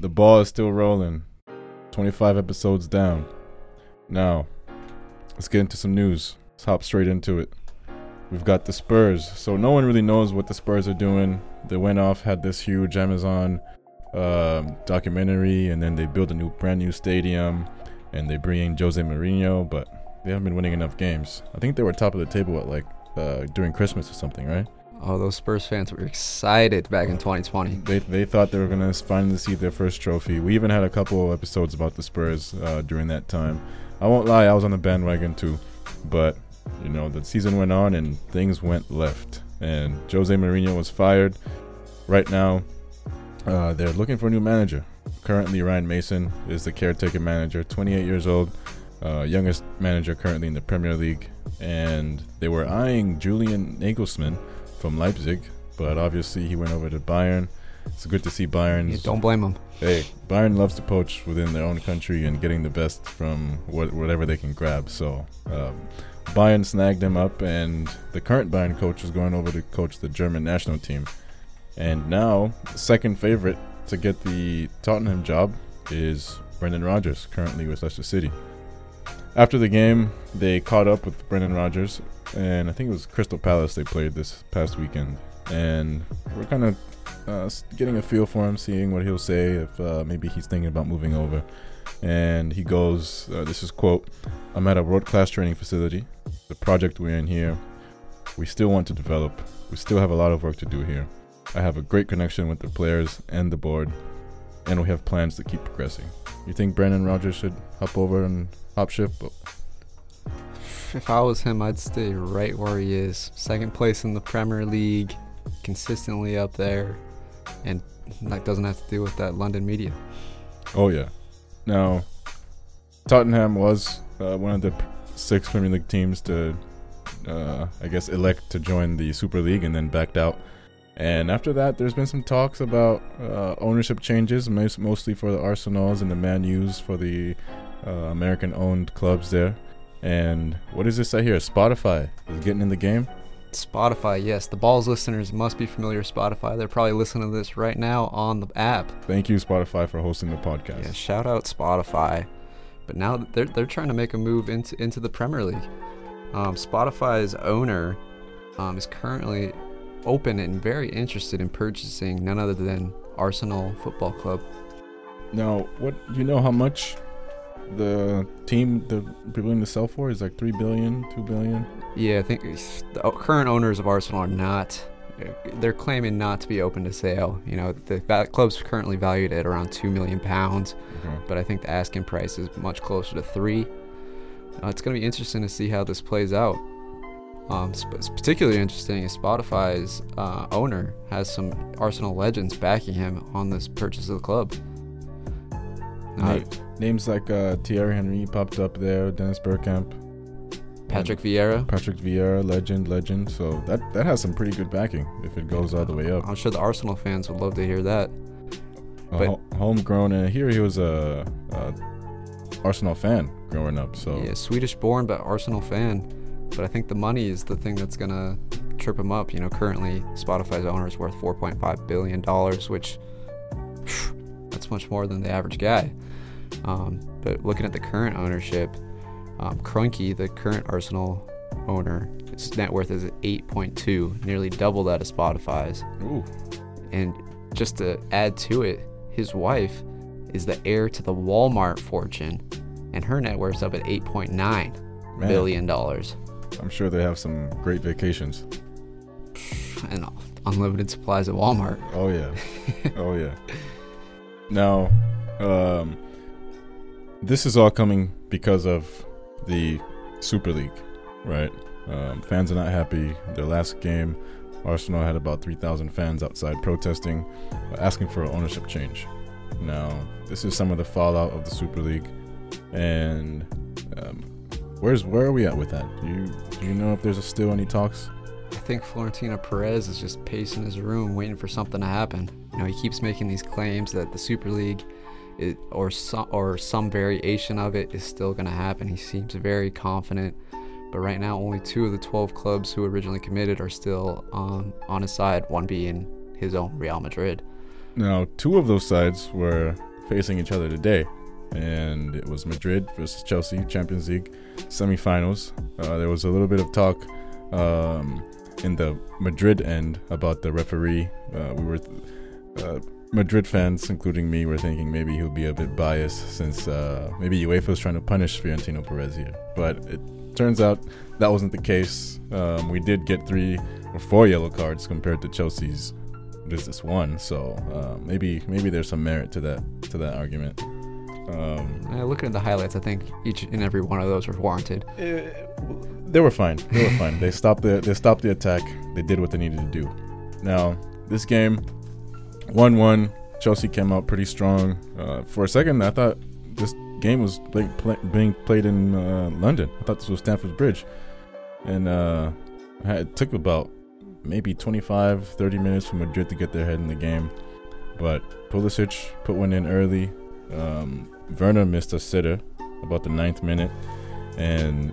The ball is still rolling. 25 episodes down. Now, let's get into some news. Let's hop straight into it. We've got the Spurs. So no one really knows what the Spurs are doing. They went off, had this huge Amazon um, documentary, and then they built a new, brand new stadium, and they bring in Jose Mourinho, but they haven't been winning enough games. I think they were top of the table at like uh, during Christmas or something, right? Oh, those Spurs fans were excited back in 2020. They, they thought they were going to finally see their first trophy. We even had a couple of episodes about the Spurs uh, during that time. I won't lie, I was on the bandwagon too. But, you know, the season went on and things went left. And Jose Mourinho was fired. Right now, uh, they're looking for a new manager. Currently, Ryan Mason is the caretaker manager, 28 years old, uh, youngest manager currently in the Premier League. And they were eyeing Julian Nagelsmann from Leipzig, but obviously he went over to Bayern. It's good to see Bayern. Yeah, don't blame them. Hey, Bayern loves to poach within their own country and getting the best from what, whatever they can grab. So um, Bayern snagged him up, and the current Bayern coach is going over to coach the German national team. And now, second favorite to get the Tottenham job is Brendan Rodgers, currently with Leicester City. After the game, they caught up with Brendan Rodgers, and I think it was Crystal Palace they played this past weekend. And we're kind of uh, getting a feel for him, seeing what he'll say if uh, maybe he's thinking about moving over. And he goes, uh, "This is quote: I'm at a world-class training facility. The project we're in here, we still want to develop. We still have a lot of work to do here. I have a great connection with the players and the board, and we have plans to keep progressing. You think Brendan Rodgers should hop over and hop ship?" If I was him, I'd stay right where he is. Second place in the Premier League, consistently up there, and that doesn't have to do with that London media. Oh yeah. Now, Tottenham was uh, one of the six Premier League teams to, uh, I guess, elect to join the Super League and then backed out. And after that, there's been some talks about uh, ownership changes, most, mostly for the Arsenals and the Man U's for the uh, American-owned clubs there. And what is this I hear? Spotify is getting in the game. Spotify, yes. The Balls listeners must be familiar with Spotify. They're probably listening to this right now on the app. Thank you, Spotify, for hosting the podcast. Yeah, shout out Spotify. But now they're they're trying to make a move into into the Premier League. Um, Spotify's owner um, is currently open and very interested in purchasing none other than Arsenal Football Club. Now, what you know how much the team the people in to sell for is like three billion, two billion. Yeah, I think the current owners of Arsenal are not. They're claiming not to be open to sale. You know, the club's currently valued at around two million pounds, but I think the asking price is much closer to three. Uh, it's going to be interesting to see how this plays out. Um, it's particularly interesting is Spotify's uh, owner has some Arsenal legends backing him on this purchase of the club. Uh, names like uh, Thierry Henry popped up there, Dennis Bergkamp, Patrick Vieira. Patrick Vieira, legend, legend. So that that has some pretty good backing if it goes all the way up. I'm sure the Arsenal fans would love to hear that. Uh, ho- homegrown, and here he was a, a Arsenal fan growing up. So Yeah, Swedish born but Arsenal fan. But I think the money is the thing that's gonna trip him up. You know, currently Spotify's owner is worth 4.5 billion dollars, which that's much more than the average guy. Um, but looking at the current ownership, um, Kroenke, the current Arsenal owner, his net worth is 8.2, nearly double that of Spotify's. Ooh, And just to add to it, his wife is the heir to the Walmart fortune, and her net worth's up at 8.9 man, billion dollars I'm sure they have some great vacations. and unlimited supplies at Walmart. Oh yeah, oh yeah. Now, um, this is all coming because of the Super League, right? Um, fans are not happy. Their last game, Arsenal had about 3,000 fans outside protesting, uh, asking for an ownership change. Now, this is some of the fallout of the Super League, and um, where's where are we at with that? Do you do you know if there's still any talks? I think Florentino Perez is just pacing his room, waiting for something to happen. You know, he keeps making these claims that the Super League, is, or some or some variation of it, is still going to happen. He seems very confident, but right now, only two of the 12 clubs who originally committed are still um, on his side. One being his own Real Madrid. Now, two of those sides were facing each other today, and it was Madrid versus Chelsea Champions League semifinals. Uh, there was a little bit of talk um, in the Madrid end about the referee. Uh, we were uh, Madrid fans, including me, were thinking maybe he'll be a bit biased since uh, maybe UEFA was trying to punish Florentino Perez here. But it turns out that wasn't the case. Um, we did get three or four yellow cards compared to Chelsea's just this one. So uh, maybe maybe there's some merit to that to that argument. Um, uh, looking at the highlights, I think each and every one of those were warranted. Eh, they were fine. They were fine. They stopped the they stopped the attack. They did what they needed to do. Now this game, one one. Chelsea came out pretty strong. Uh, for a second, I thought this game was like play, being played in uh, London. I thought this was Stamford Bridge, and uh, it took about maybe 25, 30 minutes for Madrid to get their head in the game. But Pulisic put one in early. Um, Werner missed a sitter about the ninth minute, and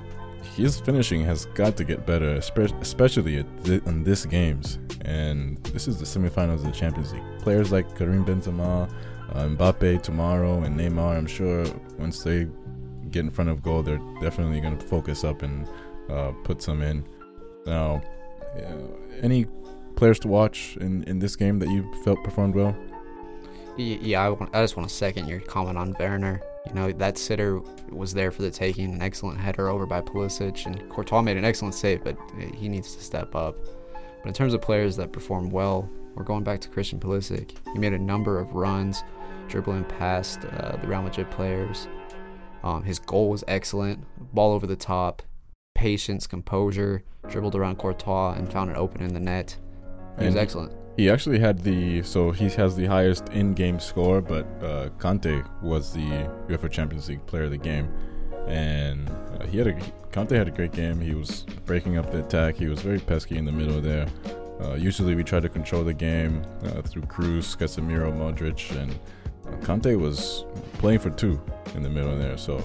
his finishing has got to get better, especially in this games. And this is the semifinals of the Champions League. Players like Karim Benzema, uh, Mbappe tomorrow, and Neymar. I'm sure once they get in front of goal, they're definitely going to focus up and uh, put some in. Now, any players to watch in, in this game that you felt performed well? Yeah, I, want, I just want to second your comment on Werner. You know, that sitter was there for the taking. An excellent header over by Pulisic, and Courtois made an excellent save, but he needs to step up. But in terms of players that performed well, we're going back to Christian Pulisic. He made a number of runs, dribbling past uh, the Real Madrid players. Um, his goal was excellent, ball over the top, patience, composure, dribbled around Courtois and found it open in the net. He and was excellent. He actually had the so he has the highest in-game score, but uh, Kante was the UEFA Champions League Player of the Game, and uh, he had a Kante had a great game. He was breaking up the attack. He was very pesky in the middle there. Uh, usually we try to control the game uh, through Kroos, Casemiro, Modric, and uh, Kante was playing for two in the middle there. So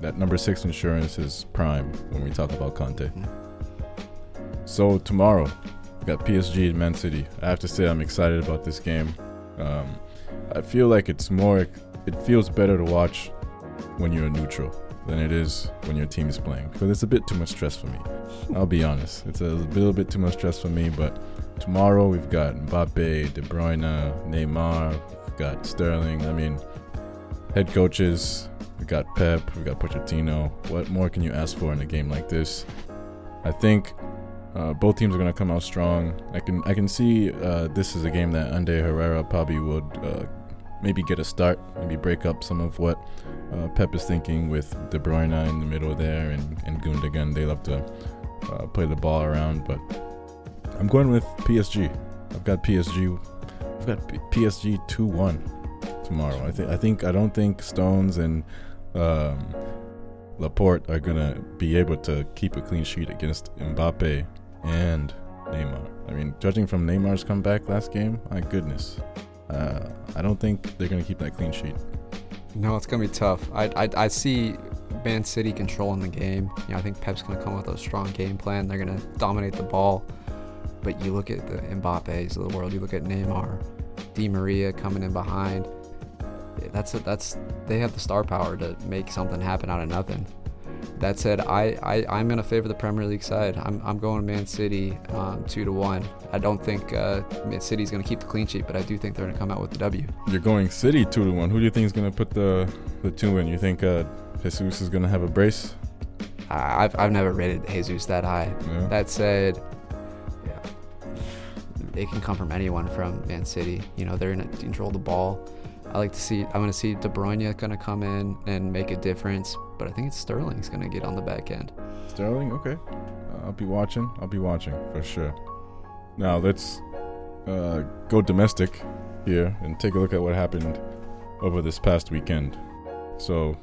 that number six insurance is prime when we talk about Kante. So tomorrow, got PSG and Man City. I have to say I'm excited about this game. Um, I feel like it's more, it feels better to watch when you're neutral than it is when your team is playing because it's a bit too much stress for me. I'll be honest, it's a little bit too much stress for me. But tomorrow we've got Mbappe, De Bruyne, Neymar, we've got Sterling. I mean, head coaches we got Pep, we got Pochettino. What more can you ask for in a game like this? I think uh, both teams are going to come out strong. I can I can see uh, this is a game that Ander Herrera probably would uh, maybe get a start, maybe break up some of what uh, Pep is thinking with De Bruyne in the middle there and, and Gundogan. They love to uh, play the ball around, but I'm going with PSG. I've got PSG. I've got PSG two one tomorrow. I think I think I don't think Stones and um, Laporte are gonna be able to keep a clean sheet against Mbappe and Neymar. I mean, judging from Neymar's comeback last game, my goodness, uh, I don't think they're gonna keep that clean sheet. No, it's gonna be tough. I I, I see Man City controlling the game. You know, I think Pep's gonna come with a strong game plan. They're gonna dominate the ball. But you look at the Mbappe's of the world. You look at Neymar, Di Maria coming in behind that's a, that's they have the star power to make something happen out of nothing. That said, I, I I'm gonna favor the Premier League side. I'm, I'm going Man City um, two to one. I don't think uh, Man City's gonna keep the clean sheet, but I do think they're gonna come out with the W. You're going City two to one. Who do you think is gonna put the the two in? You think uh, Jesus is gonna have a brace? I've I've never rated Jesus that high. Yeah. That said, yeah, it can come from anyone from Man City. You know, they're gonna control the ball. I like to see. I'm to see De Bruyne going to come in and make a difference, but I think it's Sterling's going to get on the back end. Sterling, okay. I'll be watching. I'll be watching for sure. Now let's uh, go domestic here and take a look at what happened over this past weekend. So,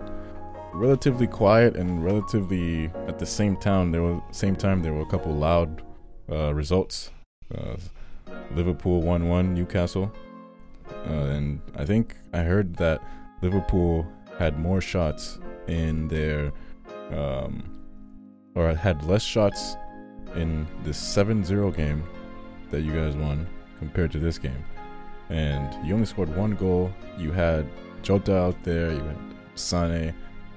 relatively quiet and relatively at the same time there were same time there were a couple loud uh, results. Uh, Liverpool one one Newcastle. Uh, and I think I heard that Liverpool had more shots in their, um, or had less shots in this 7 0 game that you guys won compared to this game. and you only scored one goal. You had Jota out there, you had Sane,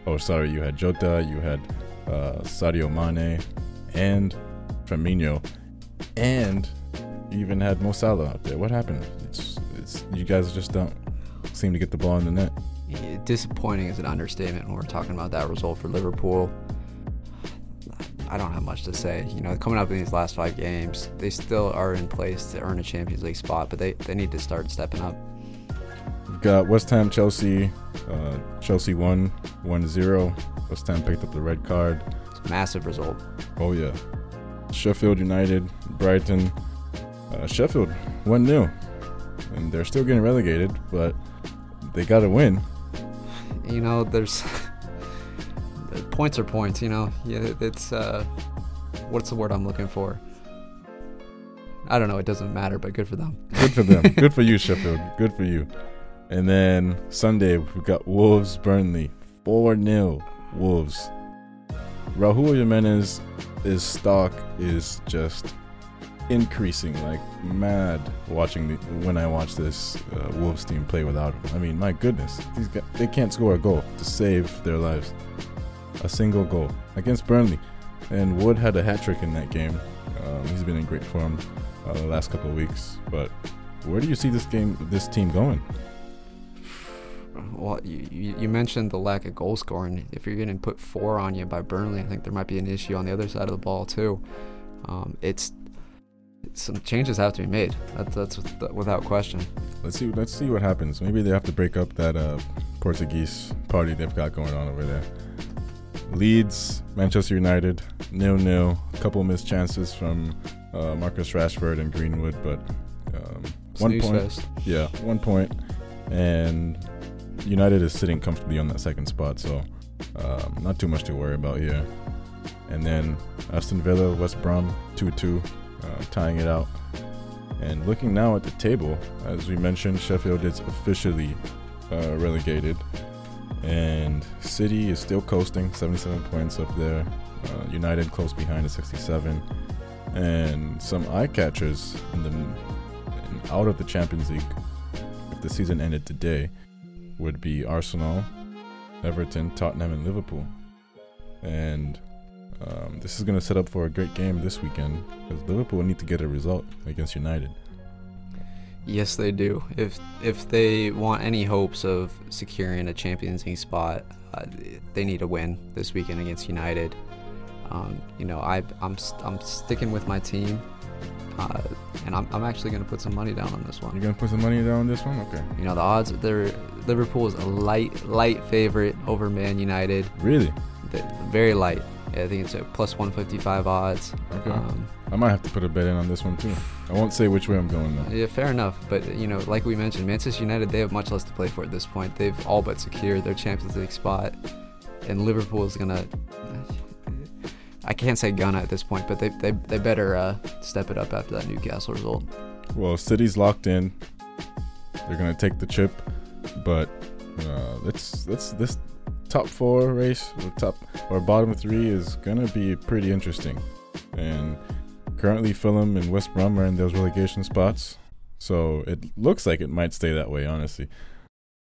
oh sorry, you had Jota, you had uh, Sadio Mane, and Firmino, and you even had Mo Salah out there. What happened? It's, you guys just don't seem to get the ball in the net. Yeah, disappointing is an understatement when we're talking about that result for Liverpool. I don't have much to say. You know, coming up in these last five games, they still are in place to earn a Champions League spot, but they, they need to start stepping up. We've got West Ham, Chelsea. Uh, Chelsea won 1 0. West Ham picked up the red card. It's a massive result. Oh, yeah. Sheffield United, Brighton. Uh, Sheffield 1 0. And they're still getting relegated, but they got to win. You know, there's. points are points, you know? Yeah, it's. uh What's the word I'm looking for? I don't know. It doesn't matter, but good for them. Good for them. good for you, Sheffield. Good for you. And then Sunday, we've got Wolves Burnley. 4 0 Wolves. Raul Jimenez, his stock is just increasing like mad watching the, when I watch this uh, Wolves team play without him. I mean, my goodness, these guys, they can't score a goal to save their lives. A single goal against Burnley. And Wood had a hat trick in that game. Um, he's been in great form uh, the last couple of weeks. But where do you see this game, this team going? Well, you, you mentioned the lack of goal scoring. If you're getting put four on you by Burnley, I think there might be an issue on the other side of the ball too. Um, it's some changes have to be made. That, that's without question. Let's see. Let's see what happens. Maybe they have to break up that uh, Portuguese party they've got going on over there. Leeds, Manchester United, nil nil. A couple missed chances from uh, Marcus Rashford and Greenwood, but um, one point. Fest. Yeah, one point, and United is sitting comfortably on that second spot, so um, not too much to worry about here. And then Aston Villa, West Brom, 2 2, uh, tying it out. And looking now at the table, as we mentioned, Sheffield is officially uh, relegated. And City is still coasting, 77 points up there. Uh, United close behind at 67. And some eye catchers in the in, out of the Champions League, if the season ended today, would be Arsenal, Everton, Tottenham, and Liverpool. And um, this is going to set up for a great game this weekend because Liverpool need to get a result against United. Yes, they do. If if they want any hopes of securing a Champions League spot, uh, they need to win this weekend against United. Um, you know, I, I'm I'm sticking with my team. Uh, and I'm, I'm actually going to put some money down on this one. You're going to put some money down on this one? Okay. You know, the odds, they're, Liverpool is a light, light favorite over Man United. Really? They're very light. Yeah, I think it's a plus 155 odds. Okay. Um, I might have to put a bet in on this one too. I won't say which way I'm going though. Yeah, fair enough. But you know, like we mentioned, Manchester United they have much less to play for at this point. They've all but secured their Champions League spot, and Liverpool is gonna I can't say gonna at this point, but they they, they better uh, step it up after that Newcastle result. Well, City's locked in. They're gonna take the chip, but uh, let's let's this top four race or top or bottom three is gonna be pretty interesting. And currently, Fulham and West Brom are in those relegation spots, so it looks like it might stay that way. Honestly,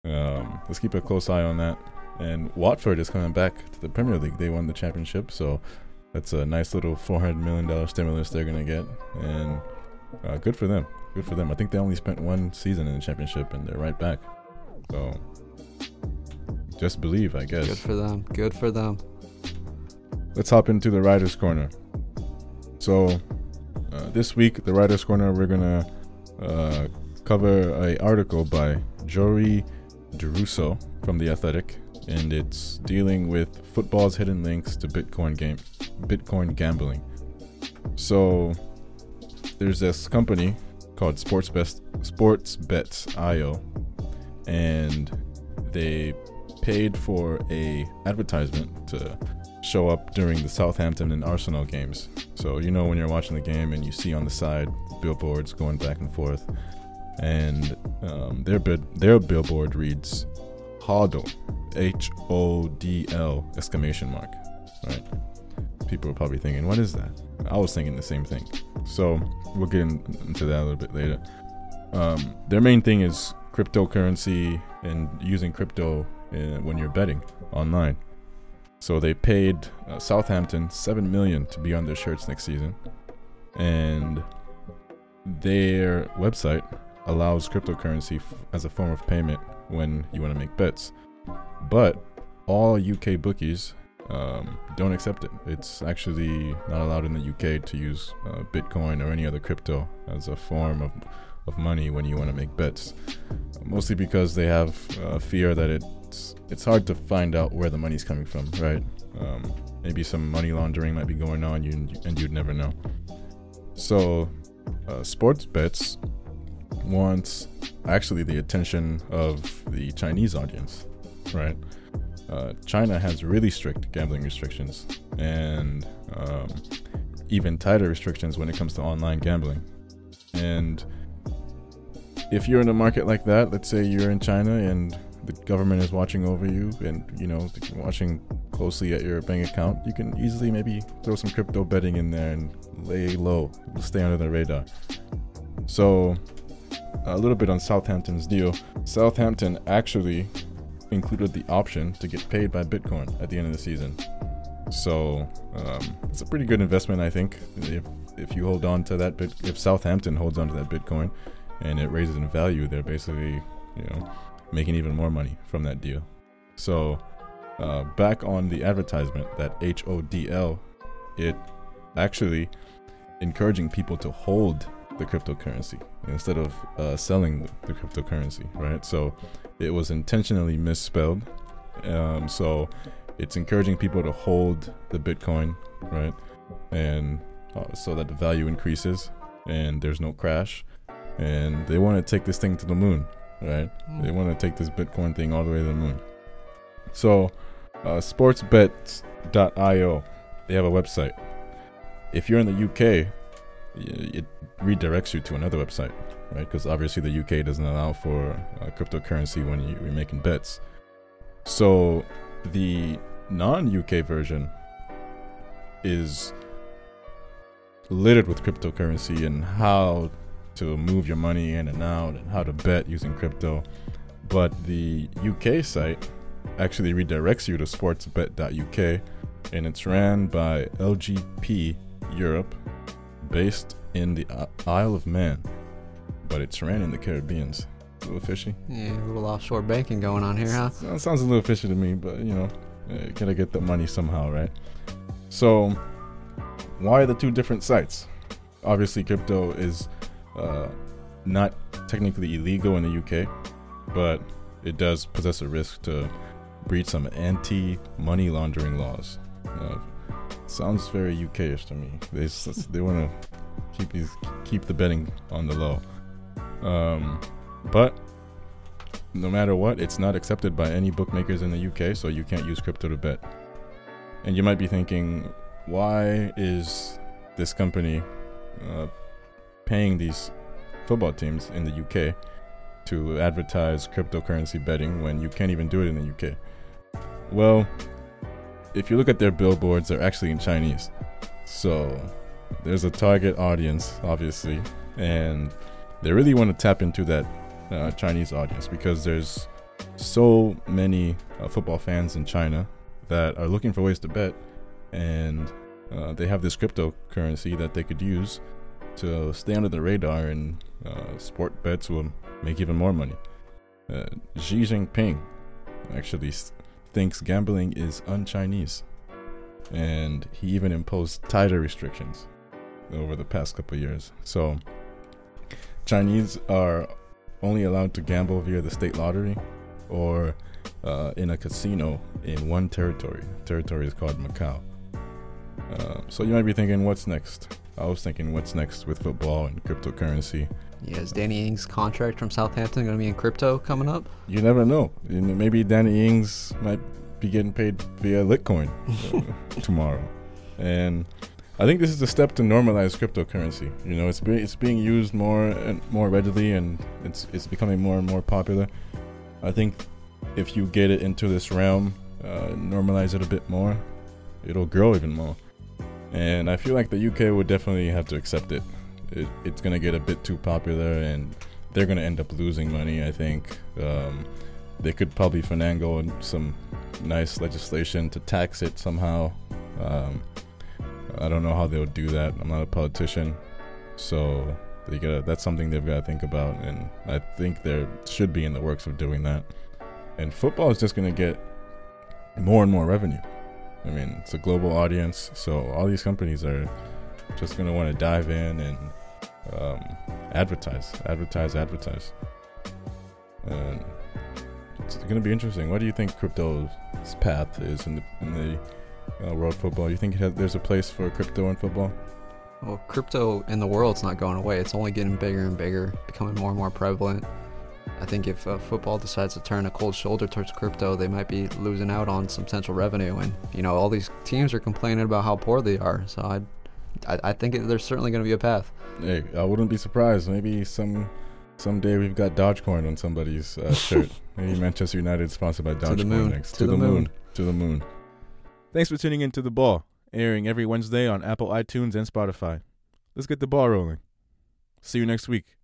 um, let's keep a close eye on that. And Watford is coming back to the Premier League. They won the championship, so that's a nice little four hundred million dollar stimulus they're gonna get, and uh, good for them. Good for them. I think they only spent one season in the championship, and they're right back. So just believe, I guess. Good for them. Good for them. Let's hop into the writers' corner. So uh, this week, the writers' corner, we're gonna uh, cover a article by Joey D'Urso from the Athletic and it's dealing with football's hidden links to Bitcoin game, Bitcoin gambling. So there's this company called Sports Best Sports Bets IO, and they paid for a advertisement to show up during the Southampton and Arsenal games. So you know when you're watching the game and you see on the side billboards going back and forth, and um, their bid, their billboard reads HODL, H O D L exclamation mark. Right? People are probably thinking, what is that? I was thinking the same thing. So we'll get in, into that a little bit later. um, their main thing is cryptocurrency and using crypto in, when you're betting online. So they paid uh, Southampton seven million to be on their shirts next season, and their website allows cryptocurrency f- as a form of payment when you want to make bets. But all UK bookies um, don't accept it. It's actually not allowed in the UK to use uh, Bitcoin or any other crypto as a form of, of money when you want to make bets. Mostly because they have uh, fear that it's it's hard to find out where the money's coming from, right? Um, maybe some money laundering might be going on, you, and you'd never know. So, uh, sports bets wants actually the attention of the Chinese audience, right? Uh, China has really strict gambling restrictions and um, even tighter restrictions when it comes to online gambling. And if you're in a market like that, let's say you're in China and the government is watching over you and you know watching closely at your bank account, you can easily maybe throw some crypto betting in there and lay low, stay under the radar. So a little bit on Southampton's deal. Southampton actually included the option to get paid by Bitcoin at the end of the season. So um, it's a pretty good investment, I think. If if you hold on to that bit, if Southampton holds on to that Bitcoin, and it raises in value, they're basically you know making even more money from that deal. So uh, back on the advertisement, that HODL, it actually encouraging people to hold the cryptocurrency instead of uh, selling the cryptocurrency, right? So it was intentionally misspelled. Um, so it's encouraging people to hold the Bitcoin, right? And uh, so that the value increases and there's no crash. And they want to take this thing to the moon, right? Mm. They want to take this Bitcoin thing all the way to the moon. So, uh, sportsbets.io, they have a website. If you're in the UK, it redirects you to another website, right? Because obviously the UK doesn't allow for uh, cryptocurrency when you, are making bets. So the non-UK version is littered with cryptocurrency and how to move your money in and out and how to bet using crypto. But the UK site actually redirects you to sportsbet.uk and it's ran by LGP Europe based in the Isle of Man, but it's ran in the Caribbeans. A little fishy. Yeah, a little offshore banking going on here, huh? That sounds a little fishy to me, but you know, uh, gotta get the money somehow, right? So, why are the two different sites? Obviously, crypto is uh, not technically illegal in the UK, but it does possess a risk to breach some anti-money laundering laws. Uh, Sounds very UK-ish to me. They they want to keep these keep the betting on the low. Um, but no matter what, it's not accepted by any bookmakers in the UK, so you can't use crypto to bet. And you might be thinking, why is this company uh, paying these football teams in the UK to advertise cryptocurrency betting when you can't even do it in the UK? Well, if you look at their billboards, they're actually in Chinese. So there's a target audience, obviously, and they really want to tap into that uh, Chinese audience because there's so many uh, football fans in China that are looking for ways to bet, and uh, they have this cryptocurrency that they could use to stay under the radar, and uh, sport bets will make even more money. Uh, Xi Jinping actually thinks gambling is un Chinese. And he even imposed tighter restrictions over the past couple years. So, Chinese are only allowed to gamble via the state lottery or uh, in a casino in one territory. The territory is called Macau. Uh, so you might be thinking, what's next? I was thinking, what's next with football and cryptocurrency? Yeah, is Danny Ings' contract from Southampton going to be in crypto coming up? You never know. You know maybe Danny Ings might be getting paid via Litecoin uh, tomorrow, and I think this is a step to normalize cryptocurrency. You know, it's be, it's being used more and more readily, and it's it's becoming more and more popular. I think if you get it into this realm, uh, normalize it a bit more, it'll grow even more. And I feel like the UK would definitely have to accept it it, it's gonna get a bit too popular and they're going to end up losing money. I think um, they could probably finagle some nice legislation to tax it somehow. Um, I don't know how they would do that. I'm not a politician, so they got that's something they've got to think about, and I think there should be in the works of doing that. And football is just going to get more and more revenue. I mean, it's a global audience, so all these companies are just going to want to dive in and um, advertise, advertise, advertise. And it's going to be interesting. What do you think crypto's path is in the in the uh, world football? You think has, there's a place for crypto in football? Well, crypto in the world's not going away. It's only getting bigger and bigger, becoming more and more prevalent. I think if uh, football decides to turn a cold shoulder towards crypto, they might be losing out on some potential revenue. And you know, all these teams are complaining about how poor they are. So I, I, I think it, there's certainly going to be a path. Hey, I wouldn't be surprised. Maybe some someday we've got Dogecoin on somebody's uh, shirt. Maybe Manchester United sponsored by Dogecoin the moon. next. To To, the the, moon. moon. To the moon. Thanks for tuning in to the ball, airing every Wednesday on Apple iTunes and Spotify. Let's get the ball rolling. See you next week.